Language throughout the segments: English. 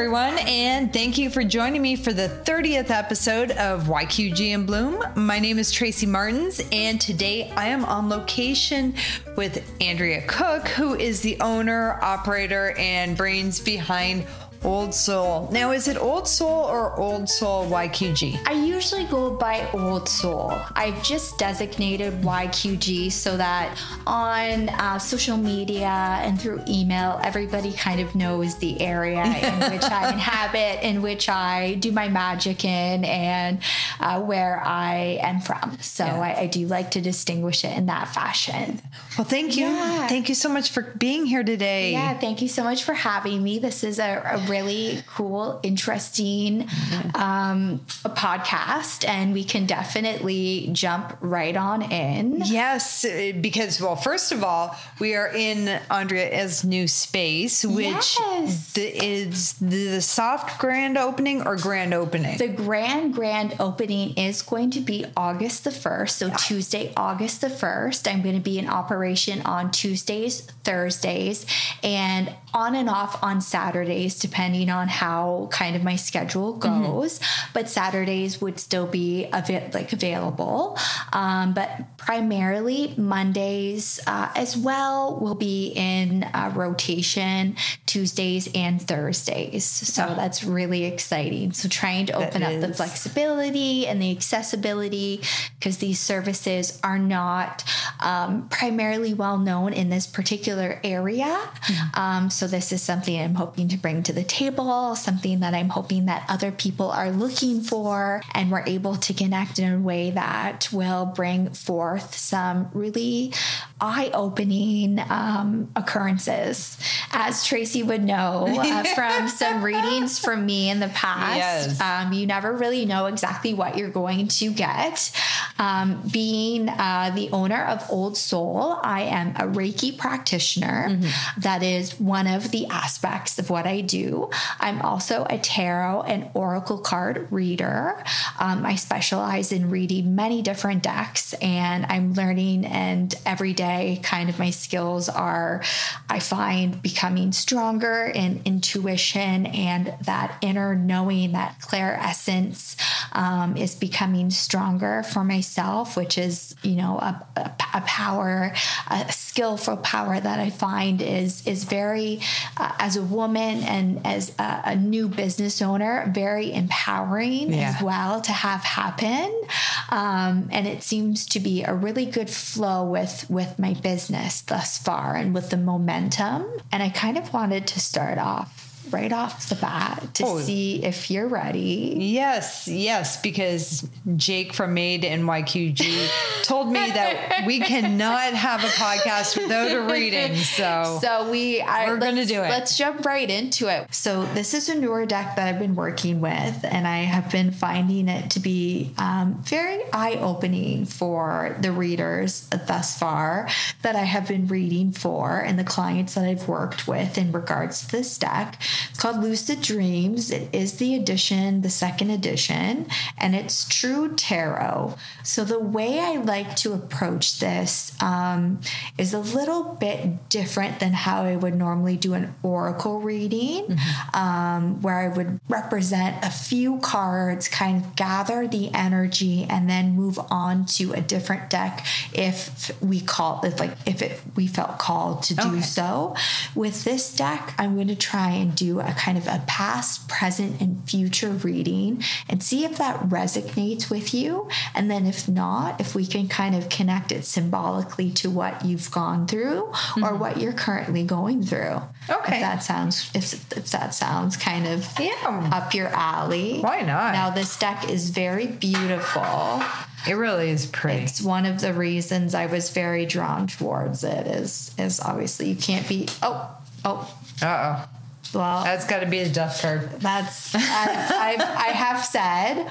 everyone, and thank you for joining me for the 30th episode of YQG in Bloom. My name is Tracy Martins, and today I am on location with Andrea Cooke, who is the owner, operator, and brains behind Old Soul. Now, is it Old Soul or Old Soul YQG? I usually go by Old Soul. I've just designated YQG so that on uh, social media and through email, everybody kind of knows the area in which I inhabit, in which I do my magic in, and uh, where I am from. So yeah. I, I, do like to distinguish it in that fashion. Well, thank you. Yeah. Thank you so much for being here today. Yeah, thank you so much for having me. This is a, a really cool, interesting um, podcast, and we can definitely jump right on in. Yes, because, well, first of all, we are in Andrea's new space, which yes. the, is the soft grand opening or grand opening? The grand, grand opening is going to be August the 1st. So, yeah. Tuesday, August the 1st. I'm going to be in operation on Tuesdays, Thursdays, and on and off on Saturdays, depending on how kind of my schedule mm-hmm. goes. Mm-hmm. But Saturdays would still be av- like available. Um, but primarily Mondays uh, as well will be in uh, rotation Tuesdays and Thursdays. So oh. that's really exciting. So trying to open up the flexibility and the accessibility because these services are not um, primarily well known in this particular area. Mm-hmm. Um, so this is something I'm hoping to bring to the table, something that I'm hoping that other people are looking for, and we're able to connect in a way that will bring forth some really eye opening um, occurrences. As Tracy would know uh, from some readings from me in the past, yes. um, you never really know exactly what you're going to get. Um, being uh, the owner of Old Soul, I am a Reiki practitioner. Mm-hmm. That is one of the aspects of what I do. I'm also a tarot and oracle card reader. Um, I specialize in reading many different decks, and I'm learning, and every day, kind of my skills are, I find, becoming stronger in intuition and that inner knowing, that clairsentience um, is becoming stronger for myself, which is, you know, a, a, a power, a skillful power that I find is is very, uh, as a woman and as a, a new business owner, very empowering yeah. as well to have happen. Um, and it seems to be a really good flow with with my business thus far and with the momentum. And I kind of wanted to start off right off the bat to oh. see if you're ready. Yes, yes, because Jake from Made in YQG told me that we cannot have a podcast without a reading. So, so we are going to do it. Let's jump right into it. So, this is a newer deck that I've been working with, and I have been finding it to be um, very eye opening for the readers thus far that I have been reading for and the clients that I've worked with in regards to this deck. It's called Lucid Dreams. It is the edition, the second edition, and it's true tarot. So the way I like to approach this um, is a little bit different than how I would normally do an oracle reading, mm-hmm. um, where I would represent a few cards, kind of gather the energy, and then move on to a different deck if we call it like if it we felt called to do okay. so. With this deck, I'm going to try and do a kind of a past, present, and future reading and see if that resonates with you. And then if not, if we can kind of connect it symbolically to what you've gone through mm-hmm. or what you're currently going through. Okay. If that sounds if, if that sounds kind of yeah. up your alley. Why not? Now this deck is very beautiful. It really is pretty. It's one of the reasons I was very drawn towards it is is obviously you can't be oh oh uh oh well, that's got to be a death card. That's I, I've, I have said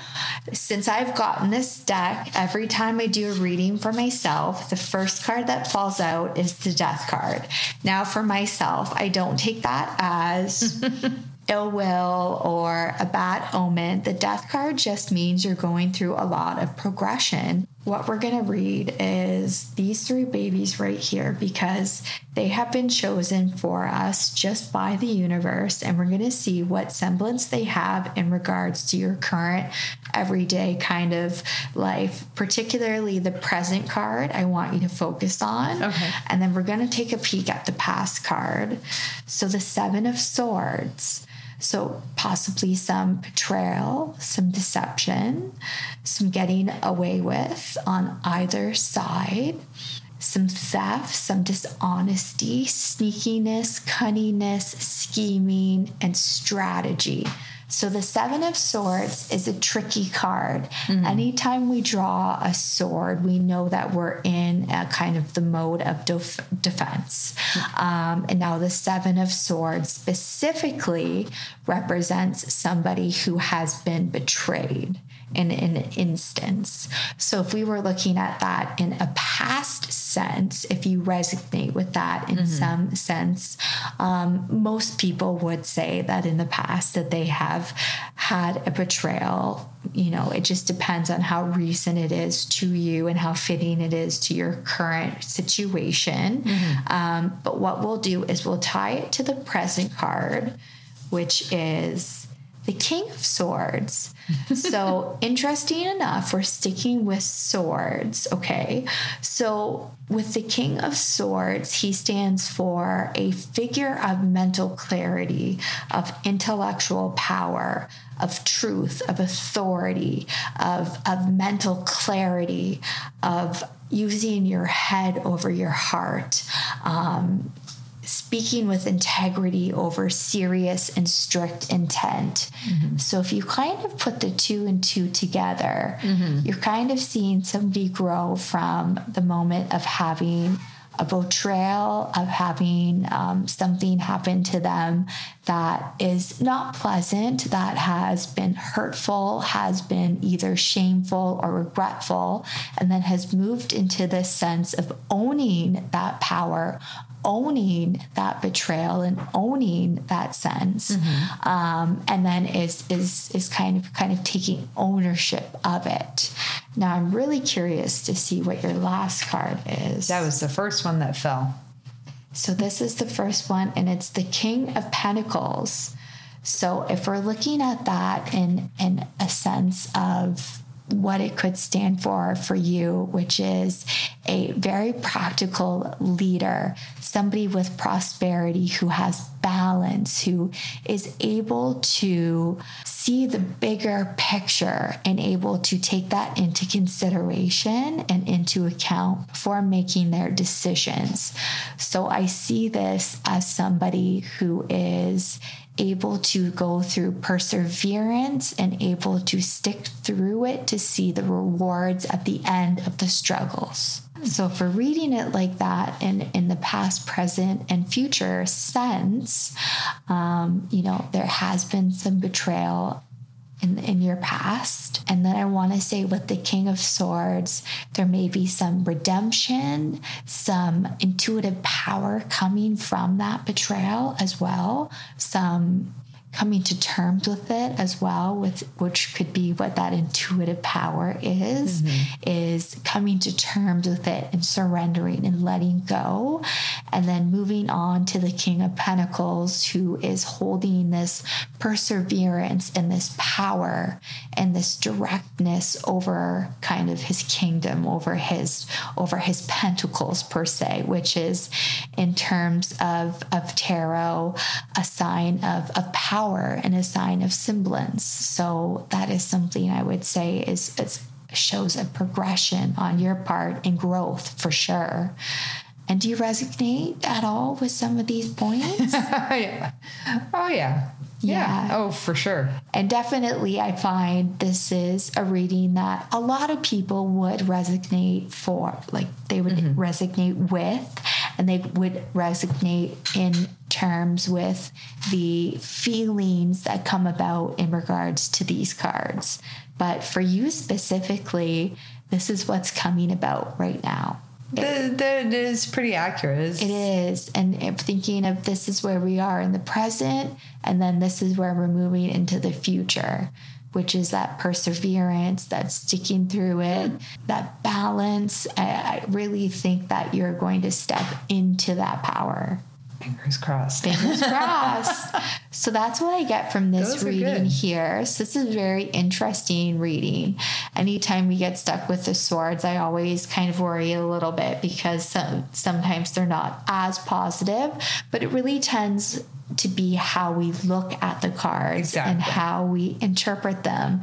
since I've gotten this deck. Every time I do a reading for myself, the first card that falls out is the death card. Now, for myself, I don't take that as ill will or a bad omen. The death card just means you're going through a lot of progression what we're going to read is these three babies right here because they have been chosen for us just by the universe. And we're going to see what semblance they have in regards to your current everyday kind of life, particularly the present card. I want you to focus on. Okay. And then we're going to take a peek at the past card. So the Seven of Swords. So, possibly some betrayal, some deception, some getting away with on either side, some theft, some dishonesty, sneakiness, cunningness, scheming, and strategy. So the Seven of Swords is a tricky card. Mm-hmm. Anytime we draw a sword, we know that we're in a kind of the mode of def- defense. Mm-hmm. Um, and now the Seven of Swords specifically represents somebody who has been betrayed in an instance. So if we were looking at that in a past sense, if you resonate with that in mm-hmm. some sense, um, most people would say that in the past that they have had a betrayal. You know, it just depends on how recent it is to you and how fitting it is to your current situation. Mm-hmm. Um, but what we'll do is we'll tie it to the present card, which is the King of Swords. so, interesting enough, we're sticking with swords, okay? So, with the King of Swords, he stands for a figure of mental clarity, of intellectual power, of truth, of authority, of, of mental clarity, of using your head over your heart, um, speaking with integrity over serious and strict intent. Mm-hmm. So if you kind of put the two and two together, mm-hmm. you're kind of seeing somebody grow from the moment of having a betrayal, of having um, something happen to them that is not pleasant, that has been hurtful, has been either shameful or regretful, and then has moved into this sense of owning that power, owning that betrayal and owning that sense mm-hmm. um, and then is is is kind of kind of taking ownership of it. Now i'm really curious to see what your last card is. That was the first one that fell. So this is the first one and it's the king of pentacles. So if we're looking at that in in a sense of what it could stand for for you, which is a very practical leader, somebody with prosperity who has balance, who is able to see the bigger picture and able to take that into consideration and into account before making their decisions. So I see this as somebody who is able to go through perseverance and able to stick through it to see the rewards at the end of the struggles. So, for reading it like that in, in the past, present, and future sense, um, you know, there has been some betrayal in, in your past. And then I want to say with the King of Swords, there may be some redemption, some intuitive power coming from that betrayal as well, some coming to terms with it as well with which could be what that intuitive power is mm-hmm. is coming to terms with it and surrendering and letting go and then moving on to the king of pentacles who is holding this perseverance and this power and this directness over kind of his kingdom over his over his pentacles per se which is in terms of of tarot a sign of of power power and a sign of semblance. So that is something I would say is, is shows a progression on your part and growth for sure. And do you resonate at all with some of these points? yeah. Oh yeah. Yeah. yeah. Oh, for sure. And definitely, I find this is a reading that a lot of people would resonate for. Like, they would mm-hmm. resonate with, and they would resonate in terms with the feelings that come about in regards to these cards. But for you specifically, this is what's coming about right now. The, the, pretty accurate. It is. And thinking of this is where we are in the present, and then this is where we're moving into the future. which is that perseverance, that sticking through it, that balance. I, I really think that you're going to step into that power. Fingers crossed. Fingers crossed. so that's what I get from this Those reading here. So this is a very interesting reading. Anytime we get stuck with the swords, I always kind of worry a little bit because some, sometimes they're not as positive, but it really tends to be how we look at the cards and how we interpret them.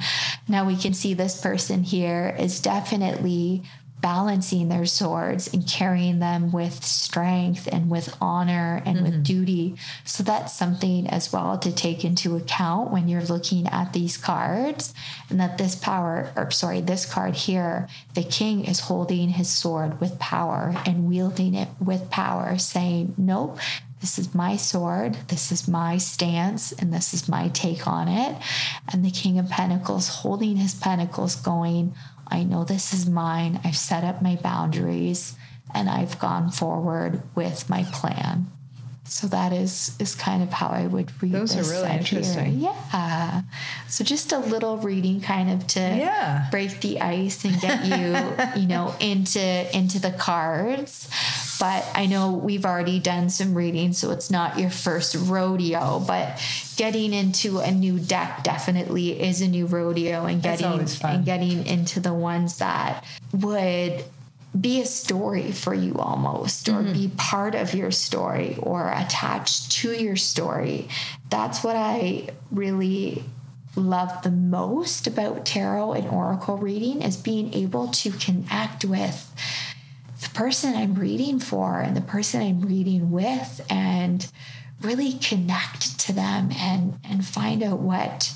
Now we can see this person here is definitely balancing their swords and carrying them with strength and with honor and with mm-hmm. duty. So that's something as well to take into account when you're looking at these cards. And that this power, or sorry, this card here, the king is holding his sword with power and wielding it with power, saying, Nope, this is my sword, this is my stance, and this is my take on it. And the King of Pentacles holding his pentacles, going, I know this is mine. I've set up my boundaries and I've gone forward with my plan. So that is is kind of how I would read Those are this really set here. interesting. Yeah. So just a little reading kind of to Yeah. break the ice and get you, you know, into into the cards. But I know we've already done some reading, so it's not your first rodeo. But getting into a new deck definitely is a new rodeo, and getting and getting into the ones that would be a story for you almost or mm-hmm. be part of your story or attached to your story. That's what i really love the most about tarot and oracle reading is being able to connect with the person I'm reading for and the person I'm reading with and really connect to them and and find out what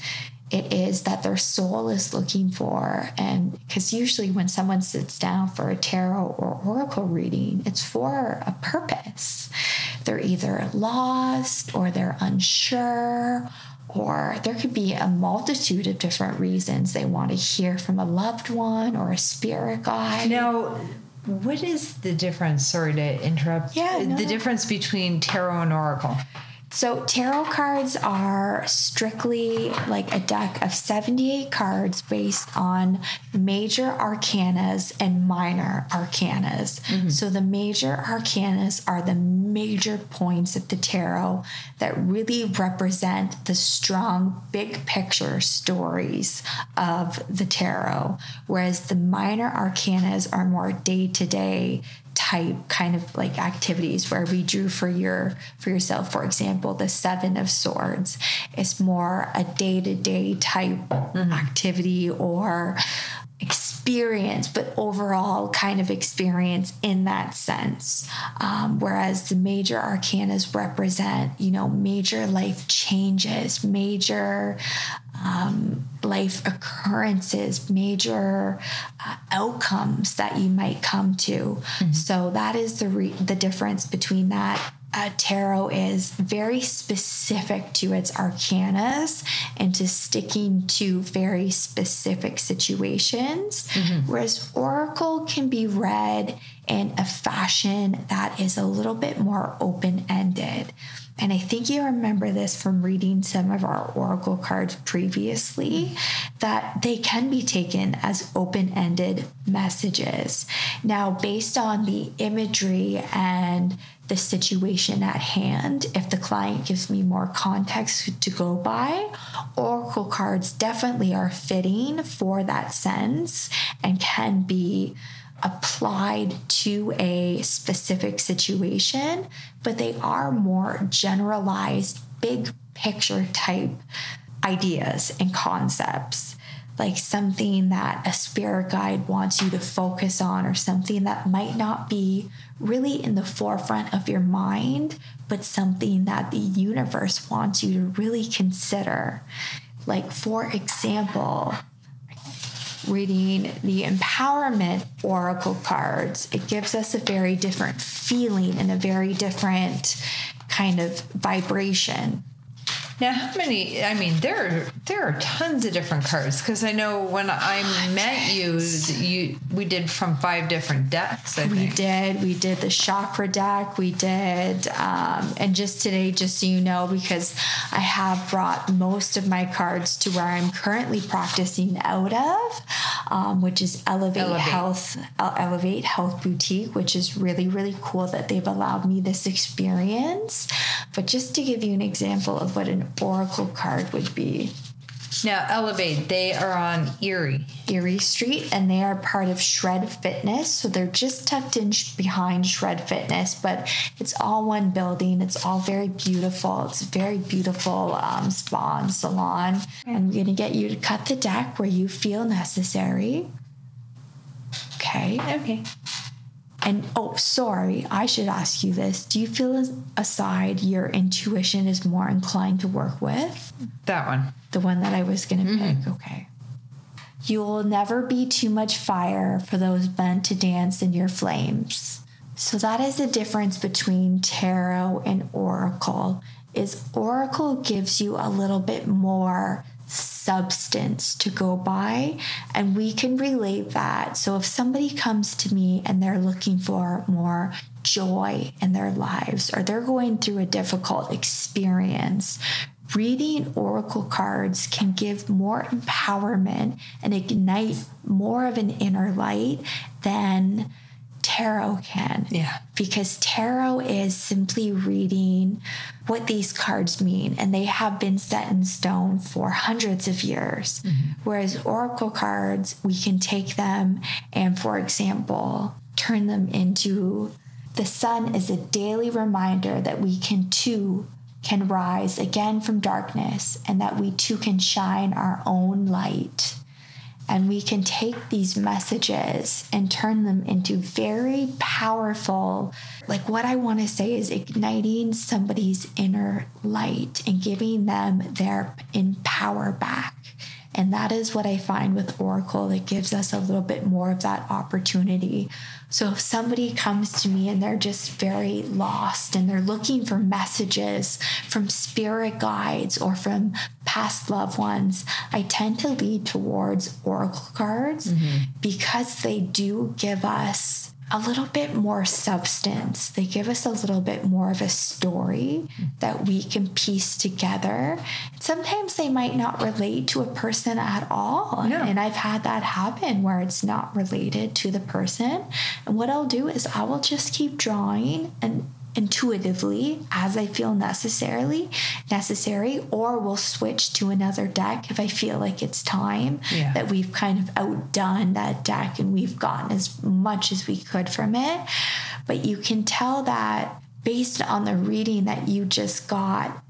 it is that their soul is looking for and because usually when someone sits down for a tarot or oracle reading it's for a purpose they're either lost or they're unsure or there could be a multitude of different reasons they want to hear from a loved one or a spirit guide Now, what is the difference? Sorry to interrupt. Yeah, no, the difference between tarot and oracle. So, tarot cards are strictly like a deck of 78 cards based on major arcanas and minor arcanas. Mm-hmm. So, the major arcanas are the major points of the tarot that really represent the strong, big picture stories of the tarot, whereas the minor arcanas are more day to day type kind of like activities where we drew for your for yourself. For example the seven of swords. Is more a day-to-day type mm-hmm. activity or experience but overall kind of experience in that sense um, whereas the major arcanas represent you know major life changes major um, life occurrences, major uh, outcomes that you might come to. So that is the re- the difference between that. Uh, tarot is very specific to its arcanas and to sticking to very specific situations, whereas oracle can be read in a fashion that is a little bit more open ended. And I think you remember this from reading some of our oracle cards previously that they can be taken as open ended messages. Now, based on the imagery and the situation at hand, if the client gives me more context to go by, oracle cards definitely are fitting for that sense and can be applied to a specific situation, but they are more generalized, big picture type ideas and concepts. Like something that a spirit guide wants you to focus on, or something that might not be really in the forefront of your mind, but something that the universe wants you to really consider. Like, for example, reading the empowerment oracle cards, it gives us a very different feeling and a very different kind of vibration. Now, how many? I mean, there are there are tons of different cards because I know when I met you, you we did from five different decks. I we think. did. We did the chakra deck. We did, um, and just today, just so you know, because I have brought most of my cards to where I'm currently practicing out of, um, which is Elevate, Elevate. Health, Elevate Health Boutique, which is really really cool that they've allowed me this experience. But just to give you an example of what an oracle card would be. Now, Elevate, they are on Erie. Erie Street, and they are part of Shred Fitness. So they're just tucked in sh- behind Shred Fitness, but it's all one building. It's all very beautiful. It's a very beautiful um, spa and salon. I'm going to get you to cut the deck where you feel necessary. Okay. Okay. And oh, sorry, I should ask you this. Do you feel as a side your intuition is more inclined to work with? That one. The one that I was going to mm-hmm. pick. Okay. You will never be too much fire for those meant to dance in your flames. So that is the difference between tarot and oracle. Is oracle gives you a little bit more substance to go by and we can relate that. So if somebody comes to me and they're looking for more joy in their lives or they're going through a difficult experience, reading oracle cards can give more empowerment and ignite more of an inner light than tarot can. Yeah. Because tarot is simply reading what these cards mean, and they have been set in stone for hundreds of years. Mm-hmm. Whereas oracle cards, we can take them and, for example, turn them into the sun is a daily reminder that we can too can rise again from darkness and that we too can shine our own light. And we can take these messages and turn them into very powerful, like what I want to say is igniting somebody's inner light and giving them their in power back. And that is what I find with Oracle that gives us a little bit more of that opportunity. So if somebody comes to me and they're just very lost and they're looking for messages from spirit guides or from past loved ones, I tend to lead towards Oracle cards mm-hmm. because they do give us a little bit more substance. They give us a little bit more of a story that we can piece together. Sometimes they might not relate to a person at all. And I've had that happen where it's not related to the person. And what I'll do is I will just keep drawing and intuitively as I feel necessarily necessary or we'll switch to another deck if I feel like it's time Yeah. that we've kind of outdone that deck and we've gotten as much as we could from it but you can tell that based on the reading that you just got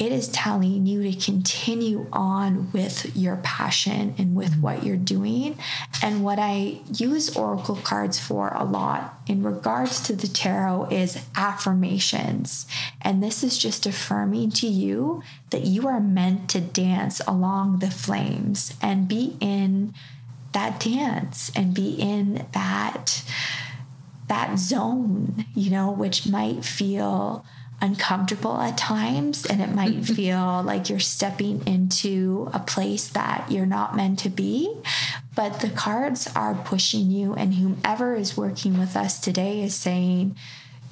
it is telling you to continue on with your passion and with mm-hmm. what you're doing. And what I use oracle cards for a lot in regards to the tarot is affirmations. And this is just affirming to you that you are meant to dance along the flames and be in that dance and be in that that zone, you know, which might feel uncomfortable at times and it might feel like you're stepping into a place that you're not meant to be. But the cards are pushing you, and whomever is working with us today is saying,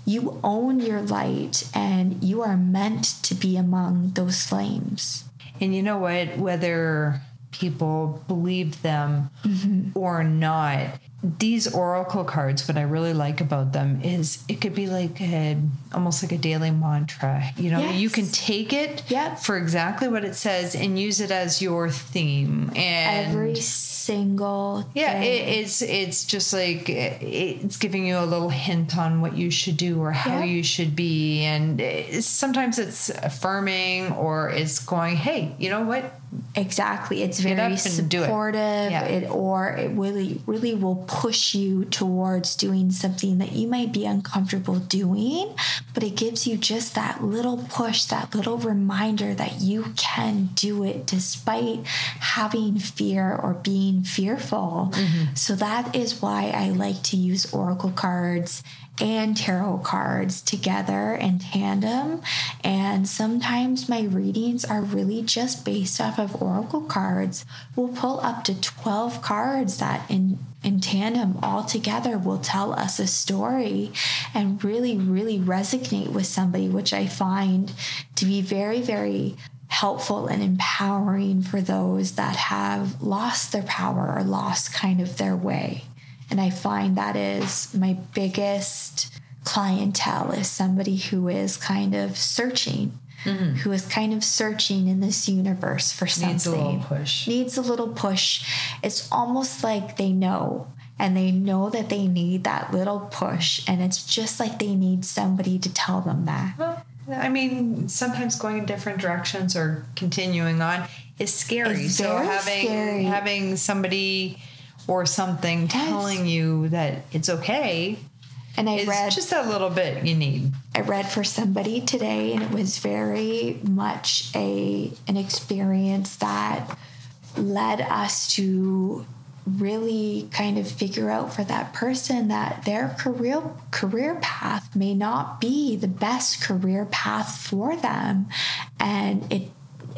you own your light and you are meant to be among those flames. And you know what? Whether people believe them mm-hmm. or not, these oracle cards, what I really like about them is it could be like a almost like a daily mantra. You know, you can take it Yep. for exactly what it says and use it as your theme. And Every single yeah, it, it's it's just like it- it's giving you a little hint on what you should do or how Yeah. you should be, and it's, sometimes it's affirming or it's going, hey, you know what? Exactly. It's very do it. supportive. Yeah. It or it really really will push you towards doing something that you might be uncomfortable doing, but it gives you just that little push, that little reminder that you can do it despite having fear or being fearful. Mm-hmm. So that is why I like to use oracle cards and tarot cards together in tandem. And sometimes my readings are really just based off of oracle cards. We'll pull up to 12 cards that in in tandem all together will tell us a story and really really resonate with somebody which i find to be very very helpful and empowering for those that have lost their power or lost kind of their way and I find that is my biggest clientele is somebody who is kind of searching, mm-hmm. who is kind of searching in this universe for something. Needs a little push. Needs a little push. It's almost like they know and they know that they need that little push and it's just like they need somebody to tell them that. Well, I mean, sometimes going in different directions or continuing on is scary. So having scary. having somebody or something yes. telling you that it's okay. And I read just a little bit you need. I read for somebody today, and it was very much a an experience that led us to really kind of figure out for that person that their career career path may not be the best career path for them and it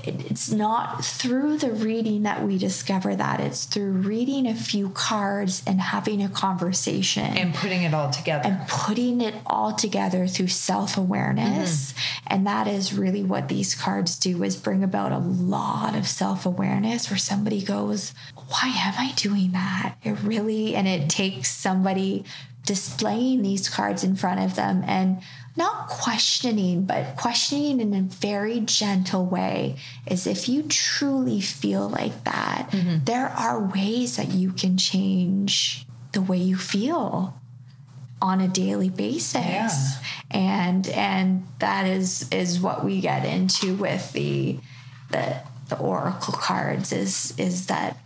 it's not through the reading that we discover that. It's through reading a few cards and having a conversation and putting it all together. And putting it all together through self-awareness. Mm-hmm. And that is really what these cards do is bring about a lot of self-awareness where somebody goes, "Why am I doing that?" It really and it takes somebody displaying these cards in front of them and not questioning, but questioning in a very gentle way, is if you truly feel like that, mm-hmm. there are ways that you can change the way you feel on a daily basis. Yeah. And and that is is what we get into with the the the oracle cards is is that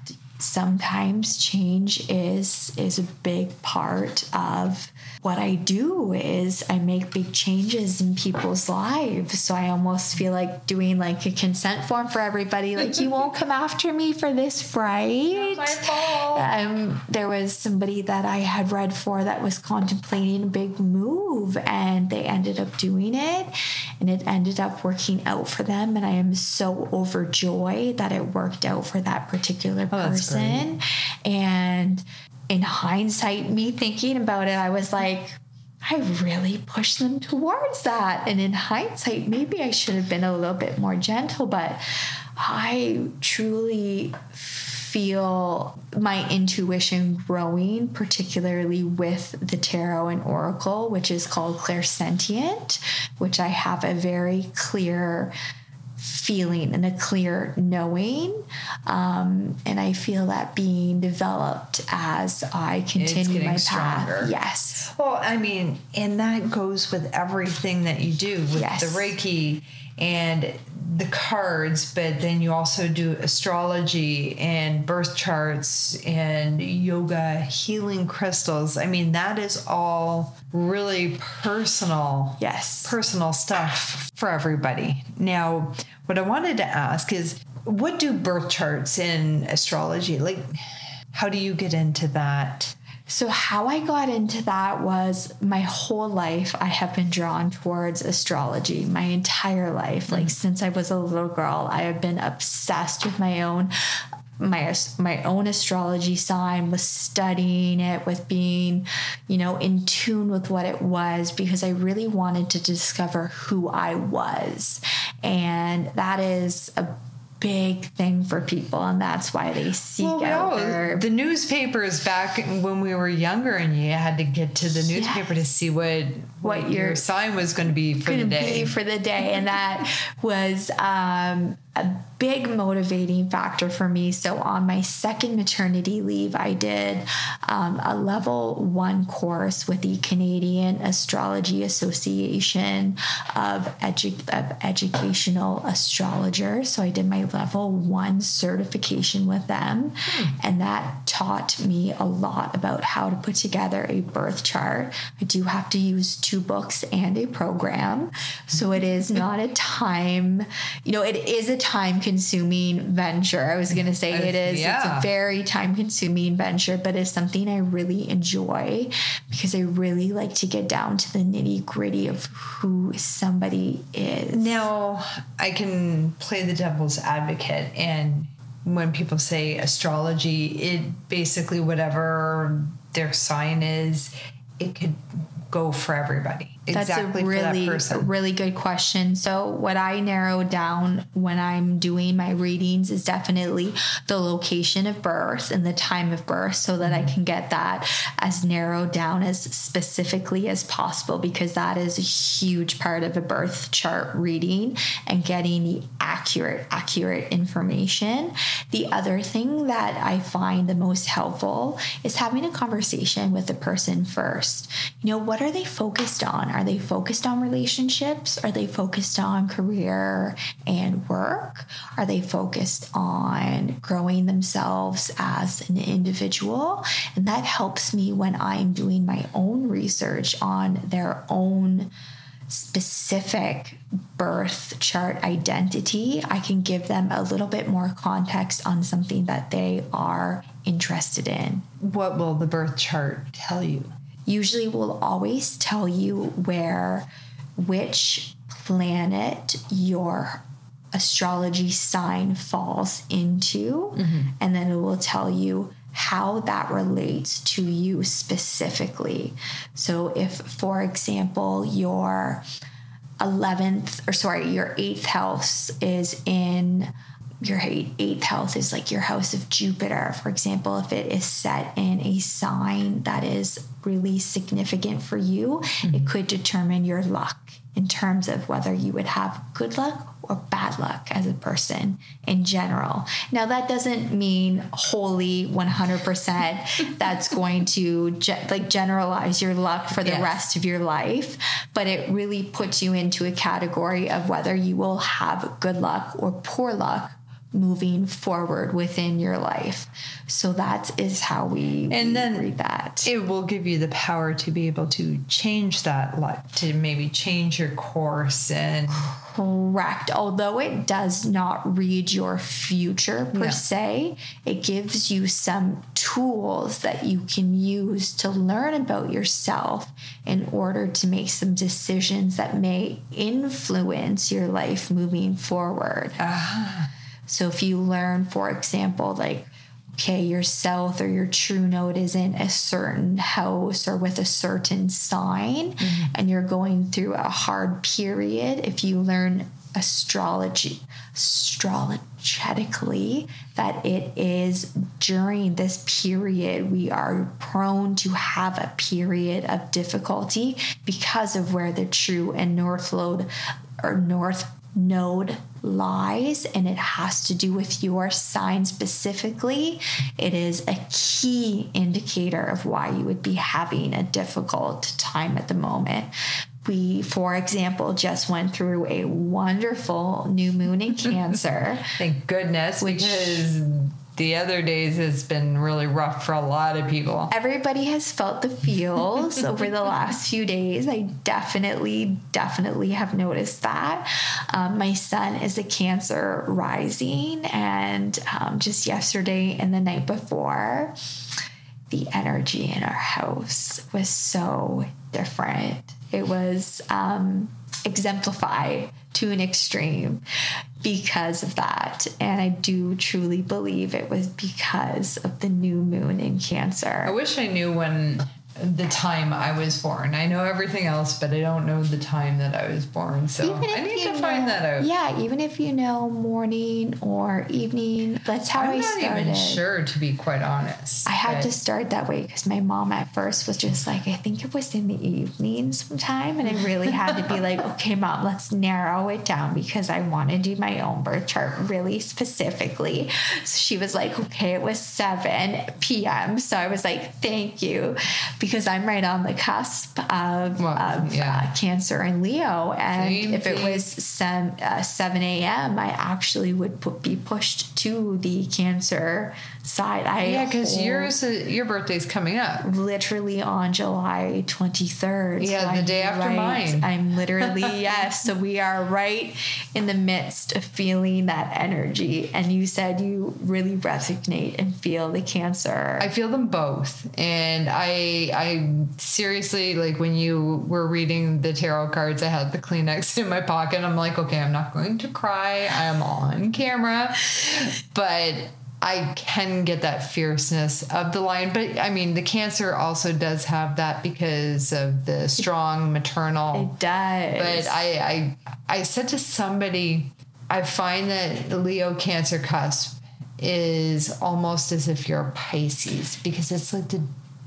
sometimes change is is a big part of what I do is I make big changes in people's lives. So I almost feel like doing like a consent form for everybody. Like you won't come after me for this, right? my fault. Um, there was somebody that I had read for that was contemplating a big move, and they ended up doing it, and it ended up working out for them. And I am so overjoyed that it worked out for that particular oh, person. And in hindsight, me thinking about it, I was like, I really pushed them towards that. And in hindsight, maybe I should have been a little bit more gentle, but I truly feel my intuition growing, particularly with the tarot and oracle, which is called clairsentient, which I have a very clear feeling and a clear knowing. Um, and I feel that being developed as I continue my path. Stronger. Yes. Well, I mean, and that goes with everything that you do with yes. the Reiki and the cards, but then you also do astrology and birth charts and yoga, healing crystals. I mean, that is all really personal. Yes. Personal stuff for everybody. Now, what I wanted to ask is what do birth charts in astrology like how do you get into that so, how I got into that was my whole life, I have been drawn towards astrology my entire life. Like, mm-hmm. since I was a little girl, I have been obsessed with my own my my own astrology sign was studying it with being you know in tune with what it was because I really wanted to discover who I was and that is a big thing for people, and that's why they seek well, out their... the newspapers back when we were younger, and you had to get to the newspaper yes. to see what what, what your, your sign was going to be for the day. for the day, and that was um, a big motivating factor for me. So, on my second maternity leave, I did um, a level one course with the Canadian Astrology Association of, edu- of Educational Astrologers. So, I did my level one certification with them, hmm. and that taught me a lot about how to put together a birth chart. I do have to use two books and a program. So, it is not a time, you know, it is a time consuming venture. I was going to say uh, it is. Yeah. It's a very time consuming venture, but it's something I really enjoy because I really like to get down to the nitty gritty of who somebody is. Now, I can play the devil's advocate, and when people say astrology, it basically whatever their sign is, it could go for everybody. That's a really, for that a person. really good question. So, what I narrow down when I'm doing my readings is definitely the location of birth and the time of birth so that Mm-hmm. I can get that as narrowed down as specifically as possible because that is a huge part of a birth chart reading and getting the accurate, accurate information. The other thing that I find the most helpful is having a conversation with the person first. You know, what are they focused on? Are they focused on relationships? Are they focused on career and work? Are they focused on growing themselves as an individual? And that helps me when I'm doing my own research on their own specific birth chart identity, I can give them a little bit more context on something that they are interested in. what will the birth chart tell you? Usually, will always tell you where, which planet your astrology sign falls into, mm-hmm. and then it will tell you how that relates to you specifically. So, if, for example, your 11th or sorry your eighth house is in your eighth house is like your house of jupiter for example if it is set in a sign that is really significant for you it mm-hmm. could determine your luck in terms of whether you would have good luck or bad luck as a person in general. Now, that doesn't mean wholly 100% that's going to ge- like generalize your luck for the Yes. rest of your life, but it really puts you into a category of whether you will have good luck or poor luck moving forward within your life. So that is how we, And then read that. It will give you the power to be able to change that life, to maybe change your course and Correct. Although it does not read your future per No. se, it gives you some tools that you can use to learn about yourself in order to make some decisions that may influence your life moving forward. Ah. So if you learn, for example, like, okay, your south or your true node is in a certain house or with a certain sign, mm-hmm. and you're going through a hard period, if you learn astrology, astrologically, that it is during this period we are prone to have a period of difficulty because of where the true and north node or north node lies and it has to do with your sign specifically it is a key indicator of why you would be having a difficult time at the moment. We for example just went through a wonderful new moon in cancer. Thank goodness Which- the other days has been really rough for a lot of people. everybody has felt the feels over the last few days. I definitely, definitely have noticed that. Um, my son is a Cancer rising, and um, just yesterday and the night before, the energy in our house was so different. It was um, exemplified to an extreme because of that. And I do truly believe it was because of the new moon in Cancer. I wish I knew when the time I was born. I know everything else, but I don't know the time that I was born. So I need to find that out. Yeah, even if you know morning or evening, that's how I'm I not started. even sure, to be quite honest. I had to start that way because my mom at first was just like, I think it was in the evening sometime. And I really had to be like, okay, mom, let's narrow it down because I want to do my own birth chart really specifically. So she was like, okay, it was 7 p.m. So I was like, thank you. Because I'm right on the cusp of, Well, of yeah. uh, Cancer and Leo. And Same if it was sem- uh, 7 a.m., I actually would pu- be pushed to the Cancer side. I Yeah, because yours, uh, your birthday's coming up. literally on July 23rd. Yeah, the I'm day after right- mine. I'm literally, yes. So we are right in the midst of feeling that energy. And you said you really resonate and feel the cancer. I feel them both, and I, I seriously like when you were reading the tarot cards. I had the Kleenex in my pocket. I'm like, okay, I'm not going to cry. I am on camera, but I can get that fierceness of the lion. But I mean, the Cancer also does have that because of the strong maternal. it does. But I, I I said to somebody, I find that Leo Cancer cusp is almost as if you're a Pisces because it's like the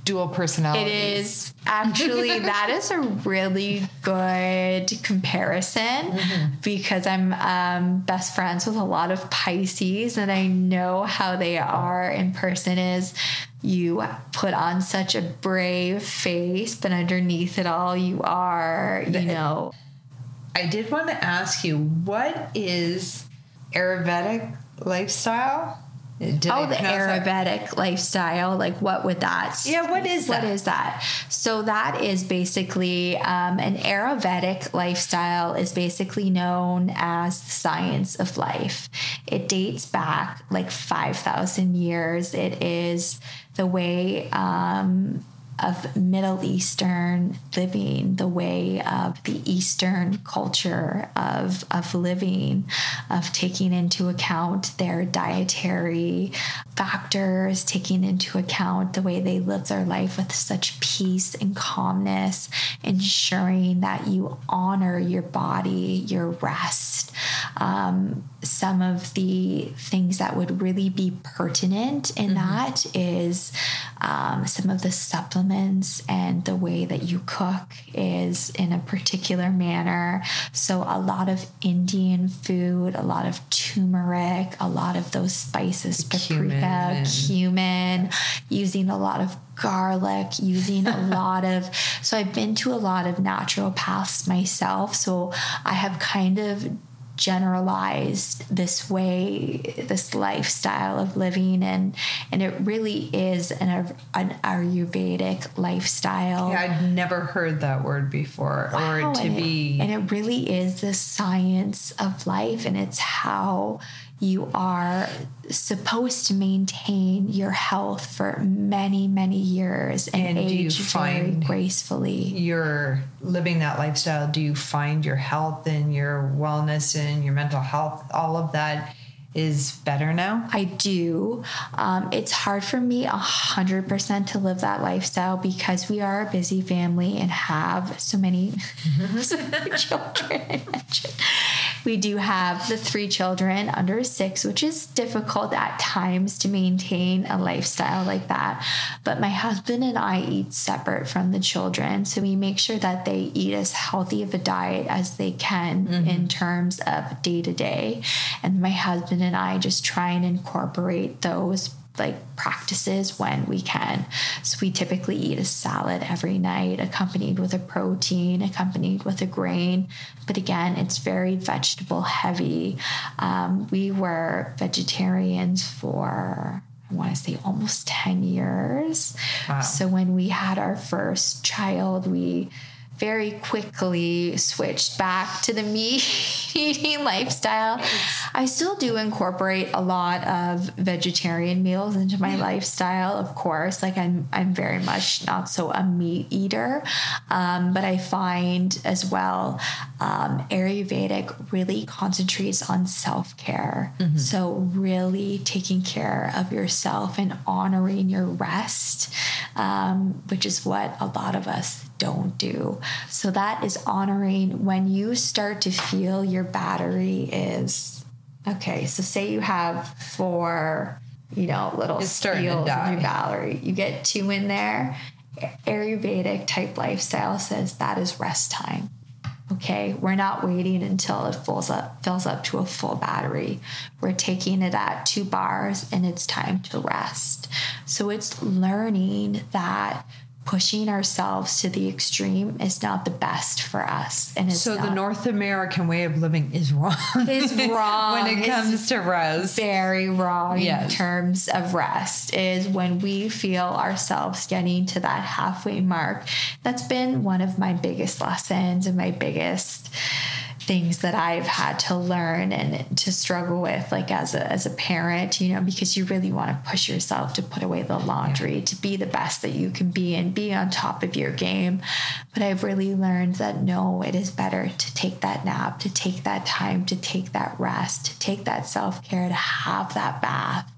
dual personality. It is actually that is a really good comparison because I'm um, best friends with a lot of Pisces and I know how they are in person. Is you put on such a brave face, but underneath it all, you are you know I did want to ask you, what is Ayurvedic lifestyle? Did oh the Ayurvedic lifestyle. Like what would that? Yeah, what is What that? is that? So that is basically um, an Ayurvedic lifestyle is basically known as the science of life. It dates back like five thousand years. It is the way um, of Middle Eastern living, the way of the Eastern culture of, of living, of taking into account their dietary factors, taking into account the way they live their life with such peace and calmness, ensuring that you honor your body, your rest. Um, some of the things that would really be pertinent in that is um, some of the supplements and the way that you cook is in a particular manner. So, a lot of Indian food, a lot of turmeric, a lot of those spices, Cumin paprika, cumin, using a lot of garlic, using a lot of. So, I've been to a lot of naturopaths myself. So, I have kind of generalized this way this lifestyle of living and and it really is an, an ayurvedic lifestyle Yeah, I'd never heard that word before, Wow, or to and it- be. and it really is the science of life and it's how you are supposed to maintain your health for many many years and, And do you age very gracefully you're living that lifestyle, do you find your health and your wellness and your mental health, all of that is better now? I do. Um, it's hard for me a hundred percent to live that lifestyle because we are a busy family and have so many, so many children. We do have the three children under six, which is difficult at times to maintain a lifestyle like that. But my husband and I eat separate from the children. So we make sure that they eat as healthy of a diet as they can mm-hmm. in terms of day to day. And my husband and I just try and incorporate those like practices when we can. So we typically eat a salad every night, accompanied with a protein, accompanied with a grain. But again, it's very vegetable heavy. Um, we were vegetarians for I want to say almost 10 years. Wow. So when we had our first child, we very quickly switched back to the meat eating lifestyle. I still do incorporate a lot of vegetarian meals into my lifestyle, of course. Like I'm I'm very much not so a meat eater. Um, but I find as well um, Ayurvedic really concentrates on self-care. So really taking care of yourself and honoring your rest, um, which is what a lot of us don't do. So that is honoring when you start to feel your battery is okay. So say you have four, you know, little It's in your battery. You get two in there. Ayurvedic type lifestyle says that is rest time. Okay, we're not waiting until it fills up fills up to a full battery. We're taking it at two bars and it's time to rest. So it's learning that pushing ourselves to the extreme is not the best for us. And so not, the North American way of living is wrong. Is wrong when it comes to rest. Very wrong Yes. in terms of rest is when we feel ourselves getting to that halfway mark. That's been one of my biggest lessons and my biggest things that I've had to learn and to struggle with like as a as a parent, you know, because you really want to push yourself to put away the laundry, to be the best that you can be and be on top of your game. But I've really learned that no, it is better to take that nap, to take that time, to take that rest, to take that self-care, to have that bath.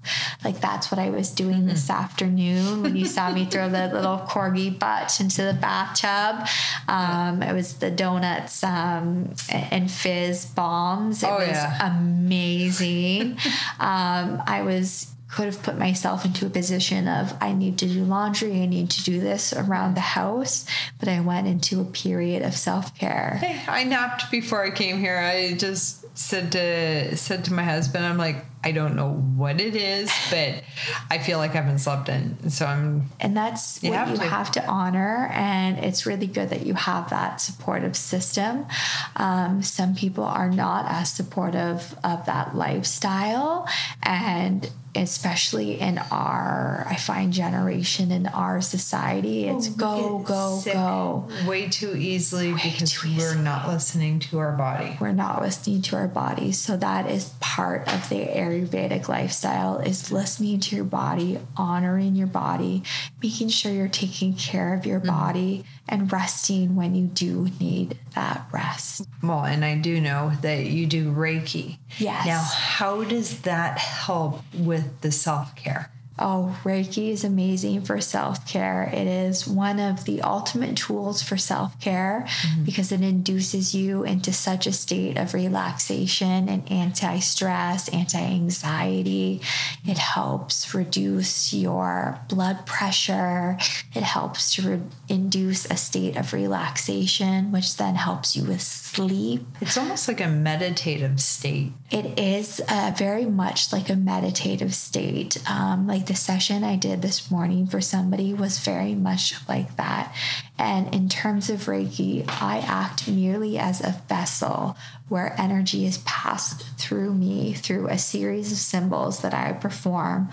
Like that's what I was doing this afternoon when you saw me throw the little corgi butt into the bathtub. Um, it was the donuts um, and fizz bombs. It Oh, was yeah. amazing. um, I was could have put myself into a position of I need to do laundry, I need to do this around the house, but I went into a period of self care. Hey, I napped before I came here. I just said to said to my husband, I'm like, I don't know what it is, but I feel like I haven't slept in. So I'm And that's You what have you to. have to honor. And it's really good that you have that supportive system. Um, some people are not as supportive of that lifestyle. And especially in our, I find, generation, in our society, it's go, go, go. way too easily because too we're easily. not listening to our body. we're not listening to our body So that is part of the Ayurvedic lifestyle is listening to your body, honoring your body, making sure you're taking care of your mm-hmm. body and resting when you do need that rest. Well, and I do know that you do Reiki. Yes. Now, how does that help with the self care? Oh, Reiki is amazing for self care. It is one of the ultimate tools for self care because it induces you into such a state of relaxation and anti stress, anti anxiety. It helps reduce your blood pressure. It helps to re- induce a state of relaxation, which then helps you with sleep. It's almost like a meditative state. It is uh, very much like a meditative state. Um, like the session I did this morning for somebody was very much like that. And in terms of Reiki, I act merely as a vessel where energy is passed through me through a series of symbols that I perform.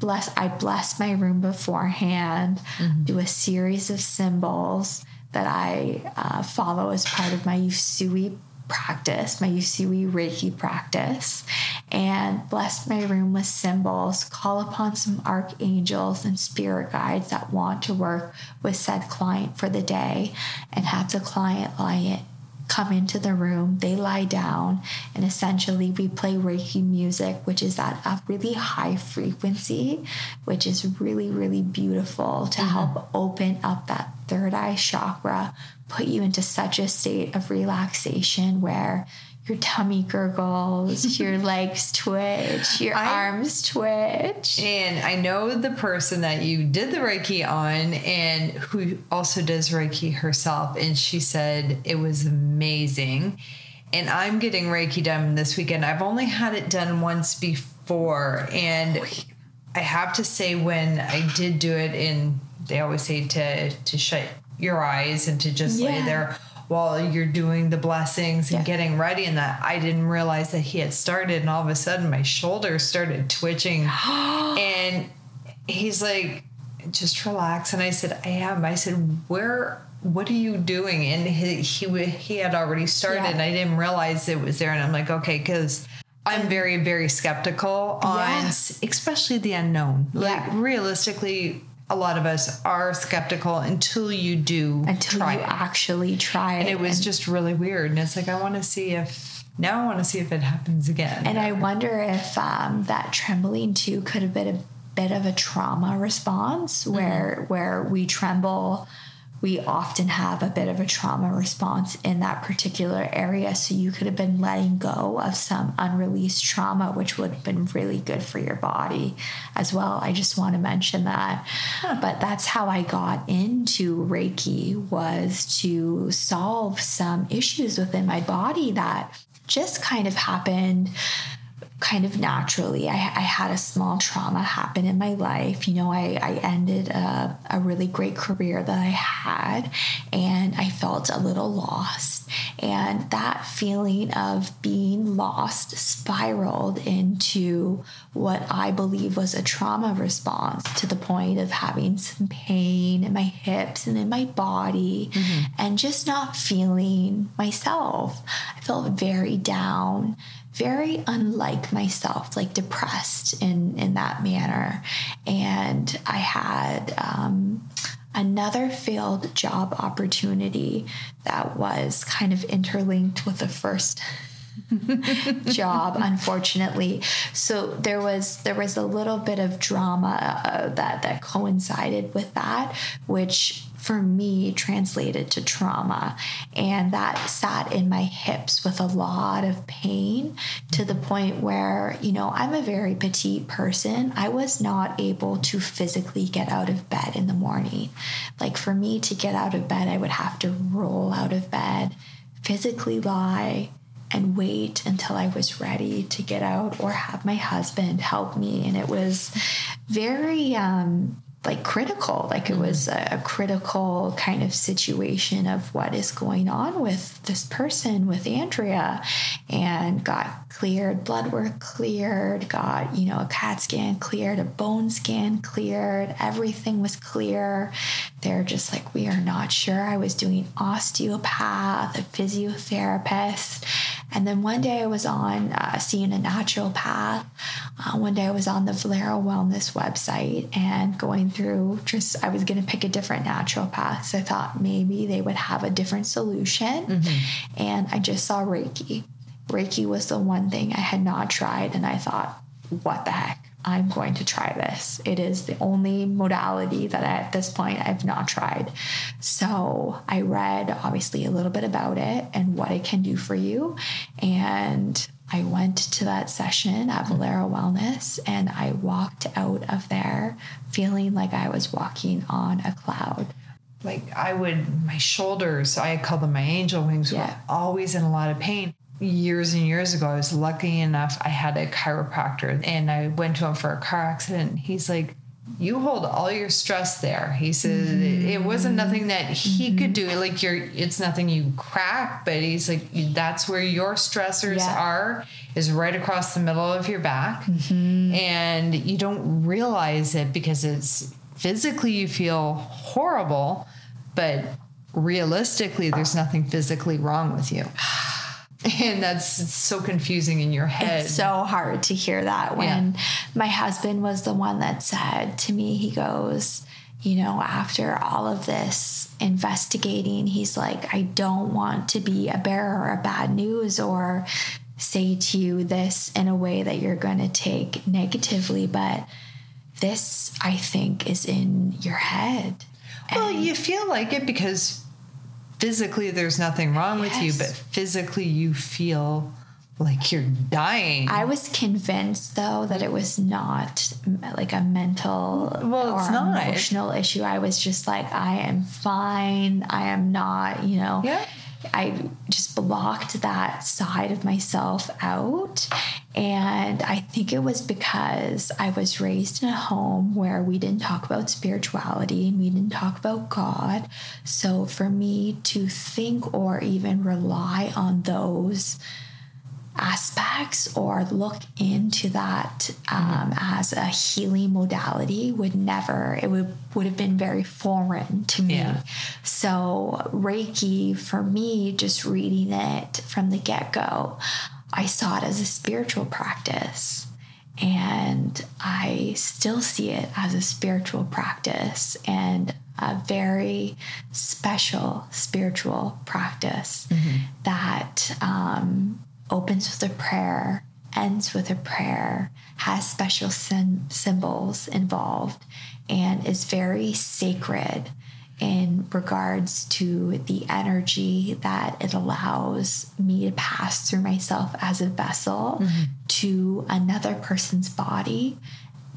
Bless, I bless my room beforehand, do a series of symbols that I uh, follow as part of my Usui practice, my Usui Reiki practice, and bless my room with symbols, call upon some archangels and spirit guides that want to work with said client for the day, and have the client lie come into the room, they lie down, and essentially we play Reiki music, which is at a really high frequency, which is really, really beautiful to mm-hmm. help open up that third eye chakra, put you into such a state of relaxation where your tummy gurgles, your legs twitch, your I- arms twitch. And I know the person that you did the Reiki on and who also does Reiki herself. And she said it was amazing. And I'm getting Reiki done this weekend. I've only had it done once before. And I have to say, when I did do it, and they always say to, to shut your eyes and to just lay there while you're doing the blessings and Yeah. getting ready and that I didn't realize that he had started and all of a sudden my shoulders started twitching and he's like just relax and I said I am I said where what are you doing and he he, he had already started Yeah. and I didn't realize it was there and I'm like okay cuz I'm very very skeptical on Yeah. especially the unknown like Yeah. realistically a lot of us are skeptical until you do Until try you it actually try it. and it was just really weird. And it's like I want to see if now I want to see if it happens again. And I wonder if um, that trembling too could have been a bit of a trauma response where where we tremble we often have a bit of a trauma response in that particular area. So you could have been letting go of some unreleased trauma which would have been really good for your body as well. I just want to mention that. But that's how i got into reiki was to solve some issues within my body that just kind of happened kind of naturally. I, I, had a small trauma happen in my life. You know, I, I ended a, a, really great career that I had, and I felt a little lost. And that feeling of being lost spiraled into what I believe was a trauma response to the point of having some pain in my hips and in my body mm-hmm. and just not feeling myself. I felt very down very unlike myself, like depressed in in that manner. And I had um, another failed job opportunity that was kind of interlinked with the first job unfortunately so there was there was a little bit of drama uh, that that coincided with that which for me translated to trauma. And that sat in my hips with a lot of pain to the point where, you know, I'm a very petite person. I was not able to physically get out of bed in the morning. Like for me to get out of bed, I would have to roll out of bed, physically lie, and wait until I was ready to get out or have my husband help me. And it was very, um, like critical. Like it mm-hmm. was a, a, critical kind of situation of what is going on with this person with andrea and got cleared blood work cleared got you know a cat scan cleared a bone scan cleared everything was clear they're just like we are not sure i was doing osteopath a physiotherapist and then one day I was on uh, seeing a naturopath. Uh, one day I was on the Valero Wellness website and going through just, I was going to pick a different naturopath. So I thought maybe they would have a different solution. Mm-hmm. And I just saw Reiki. Reiki was the one thing I had not tried. And I thought, what the heck? I'm going to try this. It is the only modality that at this point I've not tried. So I read obviously a little bit about it and what it can do for you. And I went to that session at Valero Wellness and I walked out of there feeling like I was walking on a cloud. Like I would, my shoulders, I call them my angel wings, yeah. were always in a lot of pain years and years ago, I was lucky enough, I had a chiropractor and I went to him for a car accident. He's like, you hold all your stress there. He says mm-hmm. it wasn't nothing that he mm-hmm. could do. Like you're, it's nothing you crack, but he's like, that's where your stressors yeah. are, is right across the middle of your back. Mm-hmm. And you don't realize it because it's physically you feel horrible, but realistically, there's nothing physically wrong with you. and that's so confusing in your head. It's so hard to hear that when yeah. my husband was the one that said to me, he goes, you know, after all of this investigating, he's like, I don't want to be a bearer of bad news or say to you this in a way that you're going to take negatively, but this, I think, is in your head. Well, and you feel like it because physically there's nothing wrong yes. with you, but physically you feel like you're dying. I was convinced though that it was not like a mental well, or not. emotional issue. I was just like, I am fine. I am not, you know. Yeah. I just blocked that side of myself out. And I think it was because I was raised in a home where we didn't talk about spirituality and we didn't talk about God. So for me to think or even rely on those aspects or look into that um, as a healing modality would never it would would have been very foreign to me yeah. so reiki for me just reading it from the get-go i saw it as a spiritual practice and i still see it as a spiritual practice and a very special spiritual practice mm-hmm. that um, opens with a prayer, ends with a prayer, has special sim- symbols involved, and is very sacred in regards to the energy that it allows me to pass through myself as a vessel mm-hmm. to another person's body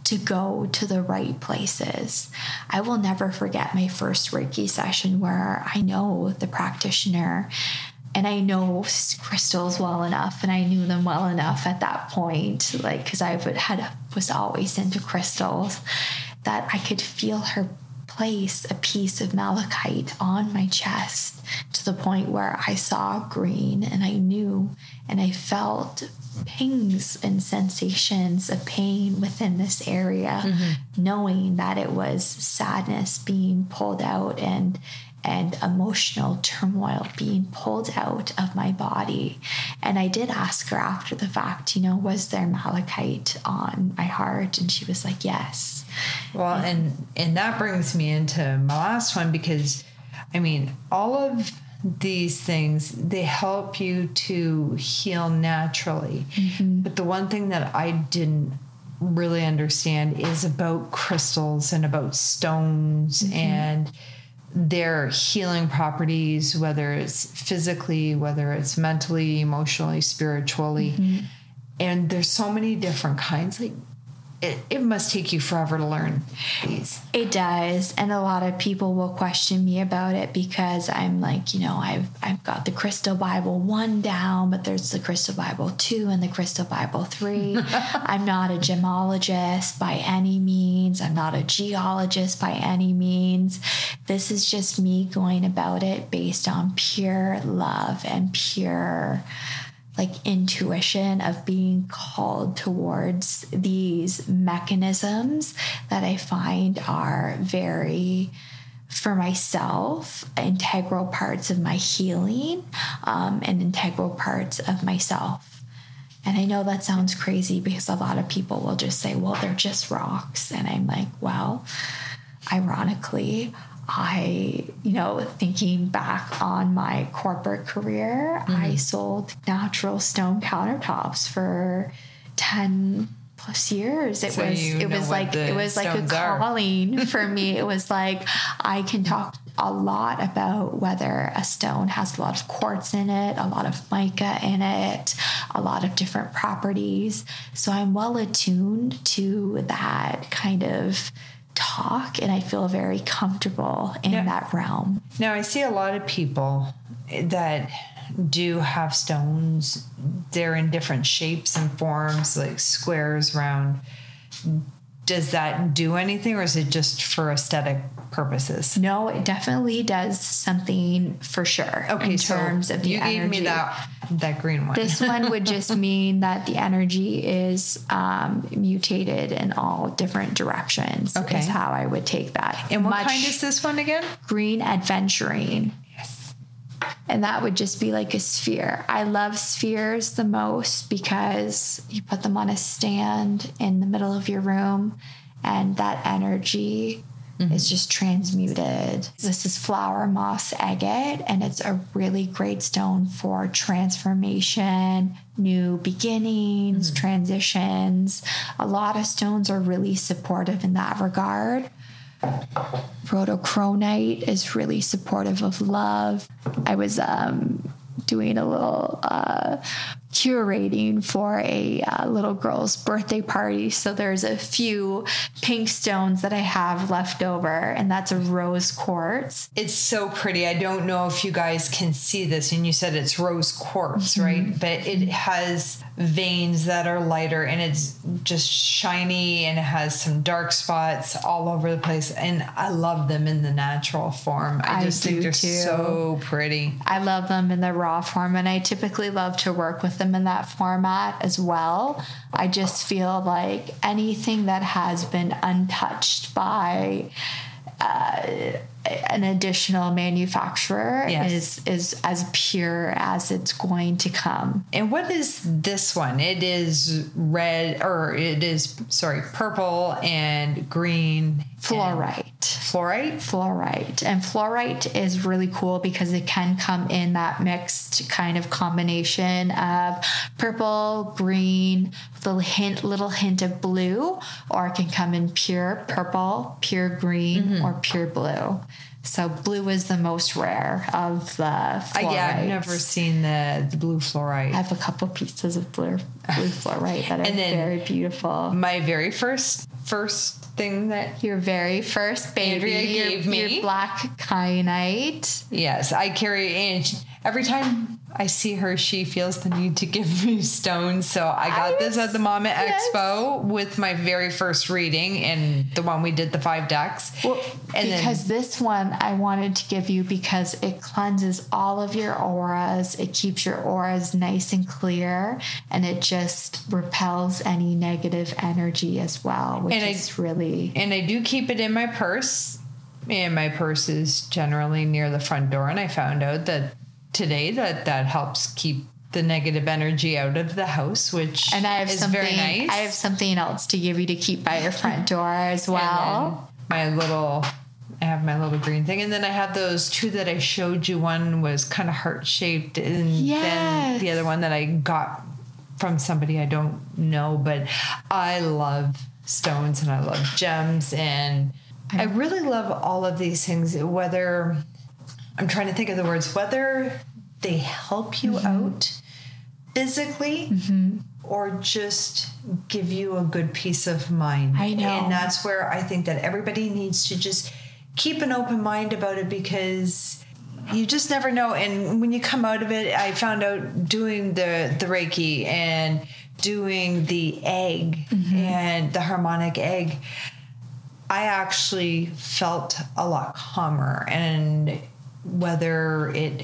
to go to the right places. I will never forget my first Reiki session where I know the practitioner and I know crystals well enough, and I knew them well enough at that point, like because I would, had was always into crystals, that I could feel her place a piece of malachite on my chest to the point where I saw green and I knew and I felt pings and sensations of pain within this area, mm-hmm. knowing that it was sadness being pulled out and and emotional turmoil being pulled out of my body. And I did ask her after the fact, you know, was there malachite on my heart? And she was like, yes. Well, and and that brings me into my last one because I mean, all of these things they help you to heal naturally. Mm-hmm. But the one thing that I didn't really understand is about crystals and about stones mm-hmm. and their healing properties, whether it's physically, whether it's mentally, emotionally, spiritually. Mm-hmm. And there's so many different kinds. Like it, it must take you forever to learn. It does. And a lot of people will question me about it because I'm like, you know, I've I've got the Crystal Bible 1 down, but there's the Crystal Bible 2 and the Crystal Bible 3. I'm not a gemologist by any means. I'm not a geologist by any means. This is just me going about it based on pure love and pure like intuition of being called towards these mechanisms that I find are very for myself integral parts of my healing um, and integral parts of myself. And i know that sounds crazy because a lot of people will just say well they're just rocks. And i'm like well ironically I, you know, thinking back on my corporate career, mm-hmm. I sold natural stone countertops for 10 plus years. It so was it was like it was like a calling for me. It was like I can talk a lot about whether a stone has a lot of quartz in it, a lot of mica in it, a lot of different properties. So I'm well attuned to that kind of talk and I feel very comfortable in that realm. Now, I see a lot of people that do have stones. They're in different shapes and forms, like squares, round. Does that do anything or is it just for aesthetic purposes? No, it definitely does something for sure. Okay, in terms so of the you energy. gave me that that green one. This one would just mean that the energy is um, mutated in all different directions. Okay, is how I would take that. And what Much kind is this one again? Green aventurine. And that would just be like a sphere. I love spheres the most because you put them on a stand in the middle of your room and that energy mm-hmm. is just transmuted. This is flower moss agate, and it's a really great stone for transformation, new beginnings, mm-hmm. transitions. A lot of stones are really supportive in that regard. Rhodochrosite is really supportive of love. I was um, doing a little uh, curating for a uh, little girl's birthday party. So there's a few pink stones that I have left over, and that's a rose quartz. It's so pretty. I don't know if you guys can see this, and you said it's rose quartz, mm-hmm. right? But it has veins that are lighter and it's just shiny and it has some dark spots all over the place. And I love them in the natural form. I just I think they're too. so pretty. I love them in the raw form, and I typically love to work with them in that format as well. I just feel like anything that has been untouched by uh, an additional manufacturer yes. is is as pure as it's going to come. And what is this one? It is red or it is sorry, purple and green fluorite. Fluorite? Fluorite. And fluorite is really cool because it can come in that mixed kind of combination of purple, green, little hint little hint of blue, or it can come in pure purple, pure green, mm-hmm. or pure blue. So blue is the most rare of the fluorites. Uh, yeah, I've never seen the, the blue fluorite. I have a couple pieces of blue blue fluorite that are very beautiful. My very first first thing that your very first baby gave your, me, your black kyanite. Yes, I carry and every time I see her, she feels the need to give me stones. So I got I this at the Mama yes. Expo with my very first reading and the one we did the five decks. Well, and because then, this one I wanted to give you because it cleanses all of your auras, it keeps your auras nice and clear, and it just repels any negative energy as well, which is I, really. And I do keep it in my purse. And my purse is generally near the front door. And I found out that today that that helps keep the negative energy out of the house, which and I have is very nice. I have something else to give you to keep by your front door as well. my little I have my little green thing. And then I have those two that I showed you. One was kind of heart shaped, and yes. then the other one that I got from somebody I don't know. But I love stones and I love gems. And I really love all of these things, whether I'm trying to think of the words, whether they help you mm-hmm. out physically mm-hmm. or just give you a good peace of mind. I know. And that's where I think that everybody needs to just keep an open mind about it because you just never know and when you come out of it i found out doing the the reiki and doing the egg mm-hmm. and the harmonic egg i actually felt a lot calmer and whether it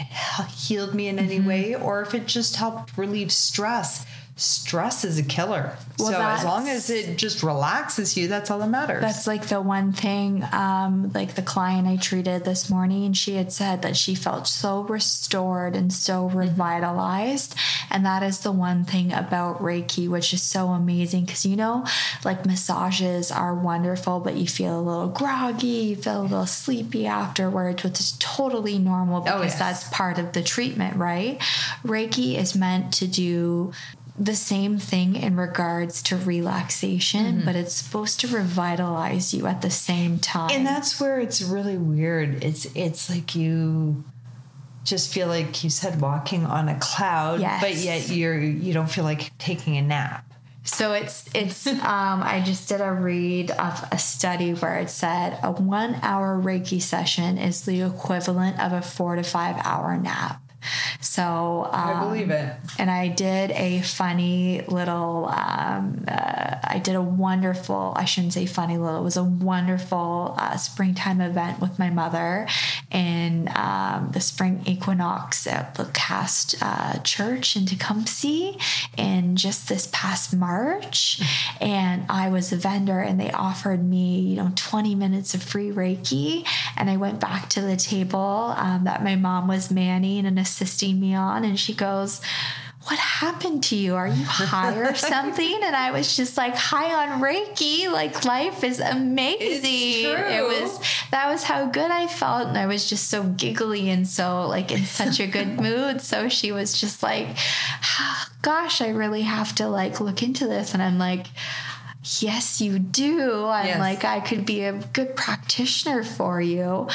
healed me in any mm-hmm. way or if it just helped relieve stress stress is a killer. Well, so as long as it just relaxes you, that's all that matters. That's like the one thing, um, like the client I treated this morning, she had said that she felt so restored and so mm-hmm. revitalized. And that is the one thing about Reiki, which is so amazing because you know, like massages are wonderful, but you feel a little groggy, you feel a little sleepy afterwards, which is totally normal oh, because oh, yes. that's part of the treatment, right? Reiki is meant to do the same thing in regards to relaxation, mm-hmm. but it's supposed to revitalize you at the same time. And that's where it's really weird. It's it's like you just feel like you said walking on a cloud, yes. but yet you're you don't feel like taking a nap. So it's it's um, I just did a read of a study where it said a one hour Reiki session is the equivalent of a four to five hour nap. So um, I believe it. And I did a funny little. Um, uh, I did a wonderful. I shouldn't say funny little. It was a wonderful uh, springtime event with my mother in um, the spring equinox at the Cast uh, Church in Tecumseh in just this past March, and I was a vendor, and they offered me you know 20 minutes of free Reiki, and I went back to the table um, that my mom was manning and assisting me on. And she goes, what happened to you? Are you high or something? And I was just like, high on Reiki. Like life is amazing. It was that was how good I felt. And I was just so giggly and so like in such a good mood. So she was just like, ah, gosh, I really have to like look into this. And I'm like, yes, you do. I'm yes. like, I could be a good practitioner for you.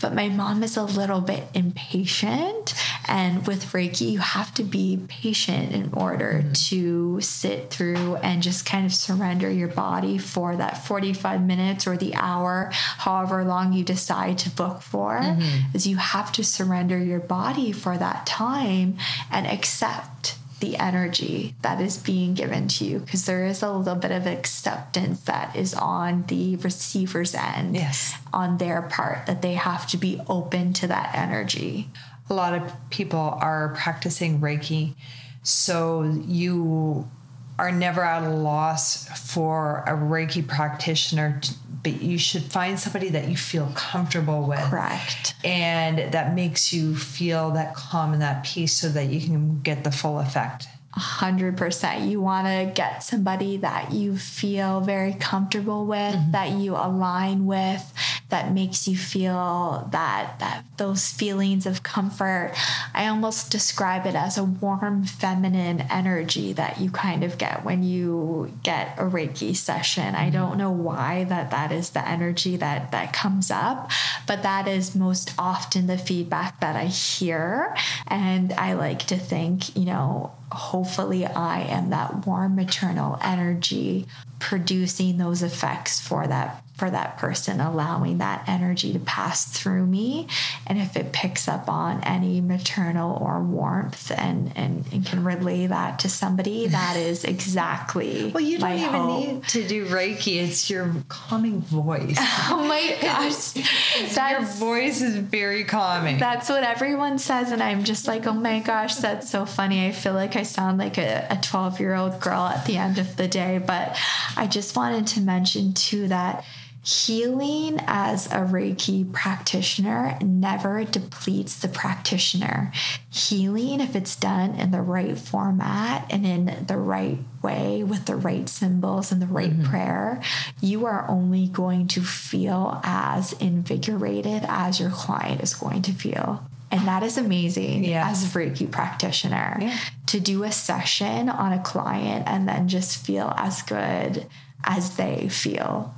But my mom is a little bit impatient. And with Reiki, you have to be patient in order mm-hmm. to sit through and just kind of surrender your body for that 45 minutes or the hour, however long you decide to book for. Mm-hmm. Is you have to surrender your body for that time and accept the energy that is being given to you because there is a little bit of acceptance that is on the receiver's end yes. on their part that they have to be open to that energy. A lot of people are practicing reiki so you are never at a loss for a reiki practitioner but you should find somebody that you feel comfortable with. Correct. And that makes you feel that calm and that peace so that you can get the full effect. 100%. You want to get somebody that you feel very comfortable with, mm-hmm. that you align with, that makes you feel that that those feelings of comfort. I almost describe it as a warm feminine energy that you kind of get when you get a Reiki session. Mm-hmm. I don't know why that that is the energy that that comes up, but that is most often the feedback that I hear and I like to think, you know, hopefully I am that warm maternal energy producing those effects for that for that person, allowing that energy to pass through me. And if it picks up on any maternal or warmth and, and, and can relay that to somebody, that is exactly Well, you don't even hope. need to do Reiki. It's your calming voice. Oh my gosh. your voice is very calming. That's what everyone says, and I'm just like, oh my gosh, that's so funny. I feel like I sound like a 12 year old girl at the end of the day. But I just wanted to mention too that healing as a Reiki practitioner never depletes the practitioner. Healing, if it's done in the right format and in the right way with the right symbols and the right mm-hmm. prayer, you are only going to feel as invigorated as your client is going to feel. And that is amazing Yeah. as a Reiki practitioner Yeah. to do a session on a client and then just feel as good as they feel.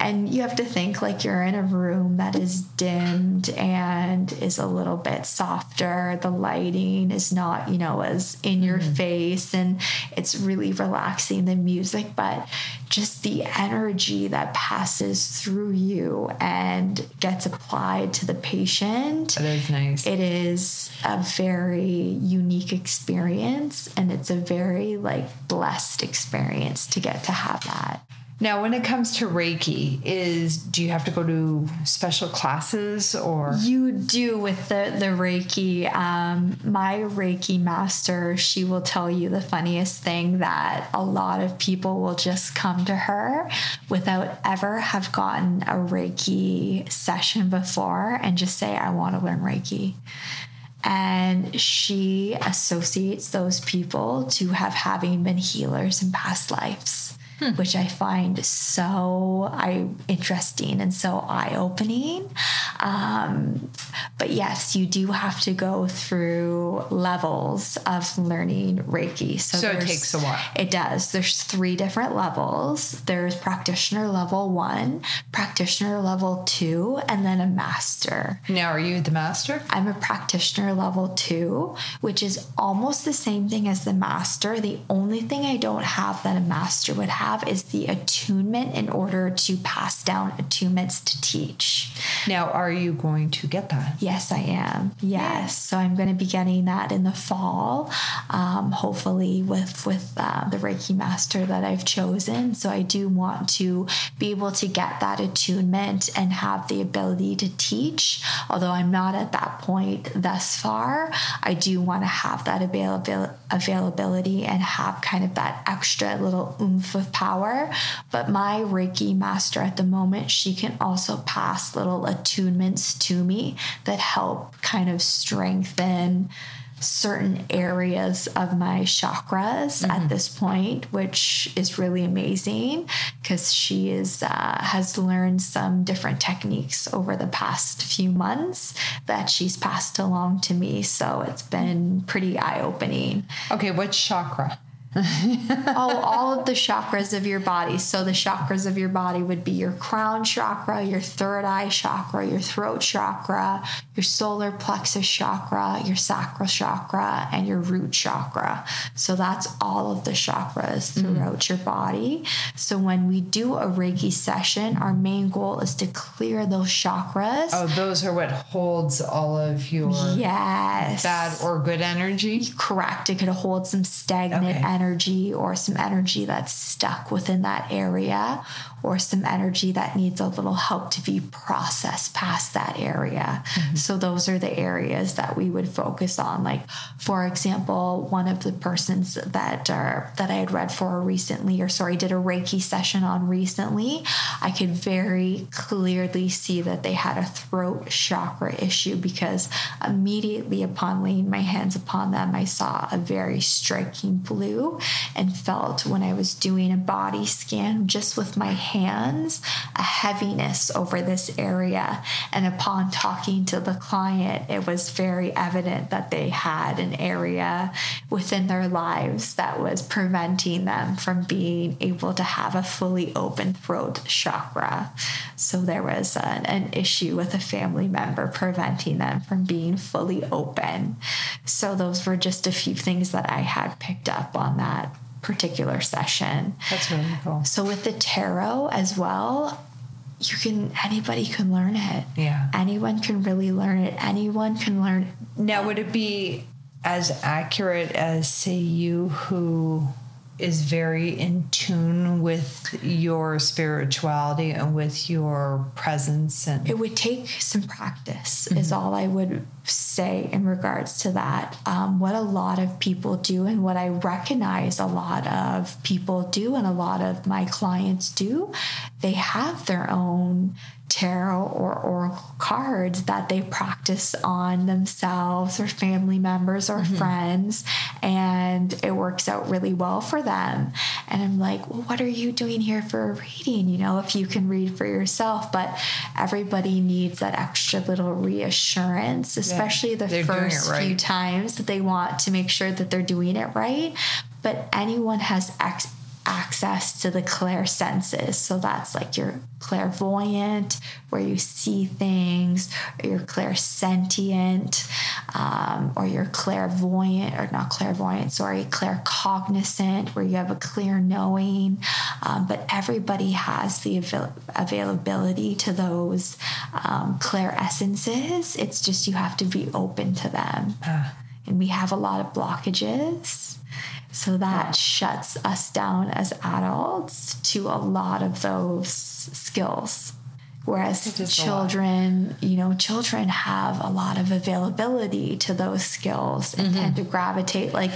And you have to think like you're in a room that is dimmed and is a little bit softer. The lighting is not, you know, as in your mm-hmm. face and it's really relaxing the music, but just the energy that passes through you and gets applied to the patient that is nice. it is a very unique experience and it's a very like blessed experience to get to have that now, when it comes to Reiki, is do you have to go to special classes or? you do with the the reiki. Um, my reiki master she will tell you the funniest thing that a lot of people will just come to her without ever have gotten a reiki session before and just say i want to learn reiki. And she associates those people to have having been healers in past lives which i find so I, interesting and so eye-opening um, but yes you do have to go through levels of learning reiki so, So it takes a while. it does there's three different levels there's practitioner level one practitioner level two and then a master Now, are you the master? I'm a practitioner level two, which is almost the same thing as the master. The only thing I don't have that a master would have is the attunement in order to pass down attunements to teach. Now, are you going to get that? Yes, I am. Yes, so I'm going to be getting that in the fall, um, hopefully with with uh, the Reiki master that I've chosen. So I do want to be able to get that attunement and have the ability to teach. Although I'm not at that point thus far, I do want to have that availability availability and have kind of that extra little oomph of power. But my Reiki master at the moment, she can also pass little attunements to me that help kind of strengthen certain areas of my chakras at this point which is really amazing because she is uh, has learned some different techniques over the past few months that she's passed along to me so it's been pretty eye-opening Okay, what chakra? oh, all of the chakras of your body. So the chakras of your body would be your crown chakra, your third eye chakra, your throat chakra, your solar plexus chakra, your sacral chakra, and your root chakra. So that's all of the chakras hmm. throughout your body. So when we do a Reiki session, our main goal is to clear those chakras. Oh, those are what holds all of your yes. bad or good energy. Correct. It could hold some stagnant Okay. energy or some energy that's stuck within that area or some energy that needs a little help to be processed past that area. Mm-hmm. So those are the areas that we would focus on. Like for example, one of the persons that are that I had read for recently or sorry, did a Reiki session on recently, I could very clearly see that they had a throat chakra issue because immediately upon laying my hands upon them, I saw a very striking blue and felt when I was doing a body scan just with my hands a heaviness over this area. And upon talking to the client, it was very evident that they had an area within their lives that was preventing them from being able to have a fully open throat chakra. So there was an, an issue with a family member preventing them from being fully open. So those were just a few things that I had picked up on that particular session. That's really cool. So with the tarot as well, you can anybody can learn it. Yeah. Anyone can really learn it. Anyone can learn. Now, would it be as accurate as, say, you who is very in tune with your spirituality and with your presence and it would take some practice mm-hmm. is all i would say in regards to that um, what a lot of people do and what i recognize a lot of people do and a lot of my clients do they have their own tarot or oracle cards that they practice on themselves or family members or mm-hmm. friends and it works out really well for them. And i'm like well what are you doing here for a reading? You know if you can read for yourself. But everybody needs that extra little reassurance especially yeah, the first right. few times that they want to make sure that they're doing it right. But anyone has ex- access to the clair senses. So that's like your clairvoyant, where you see things, or your clairsentient, um, or your clairvoyant, or not clairvoyant, sorry, claircognizant, where you have a clear knowing. Um, but everybody has the avail- availability to those um, clair essences. It's just you have to be open to them. Uh. And we have a lot of blockages so that shuts us down as adults to a lot of those skills. Whereas children, you know, children have a lot of availability to those skills and mm-hmm. tend to gravitate like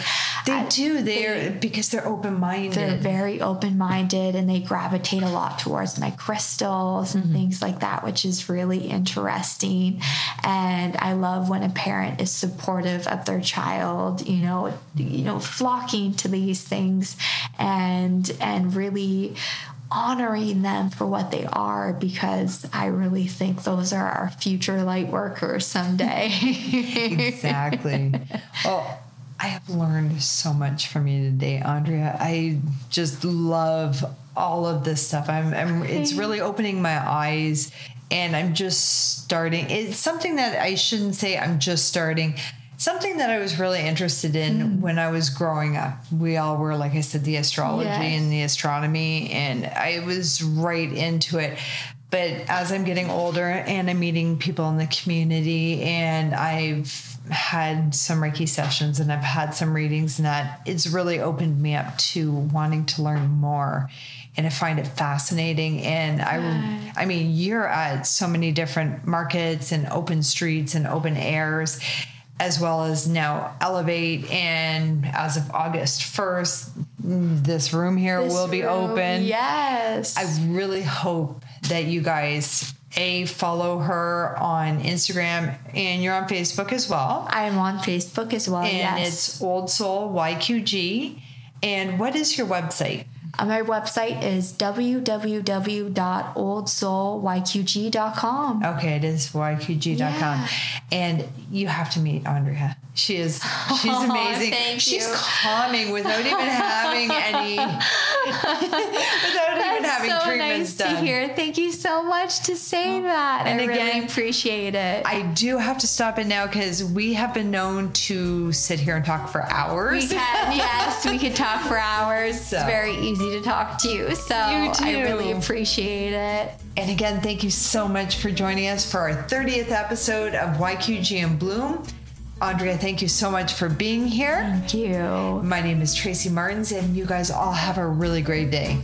they at, do. They're they, because they're open minded. They're very open minded and they gravitate a lot towards my crystals and mm-hmm. things like that, which is really interesting. And I love when a parent is supportive of their child, you know, you know, flocking to these things and and really honoring them for what they are because I really think those are our future light workers someday. exactly. Well, I have learned so much from you today, Andrea. I just love all of this stuff. I'm, I'm it's really opening my eyes and I'm just starting. It's something that I shouldn't say I'm just starting something that I was really interested in mm. when I was growing up. We all were, like I said, the astrology yes. and the astronomy, and I was right into it. But as I'm getting older and I'm meeting people in the community, and I've had some Reiki sessions and I've had some readings, and that it's really opened me up to wanting to learn more and I find it fascinating. And I, I mean, you're at so many different markets and open streets and open airs, as well as now Elevate. And as of August 1st, this room here this will be room, open. Yes. I really hope that you guys a follow her on Instagram and you're on Facebook as well. I am on Facebook as well. And yes. it's Old Soul YQG. And what is your website? Uh, my website is www.oldsoulYQG.com. Okay, it is YQG.com. Yeah. And you have to meet Andrea. She is she's oh, amazing. Oh, she's you. calming without even having any without even having so treatments nice done. To hear. Thank you so much to say mm. that. And I again, really appreciate it. I do have to stop it now because we have been known to sit here and talk for hours. We can, yes, we could talk for hours. So. It's very easy to talk to you. So you I really appreciate it. And again, thank you so much for joining us for our 30th episode of YQG and Bloom. Andrea, thank you so much for being here. Thank you. My name is Tracy Martins, and you guys all have a really great day.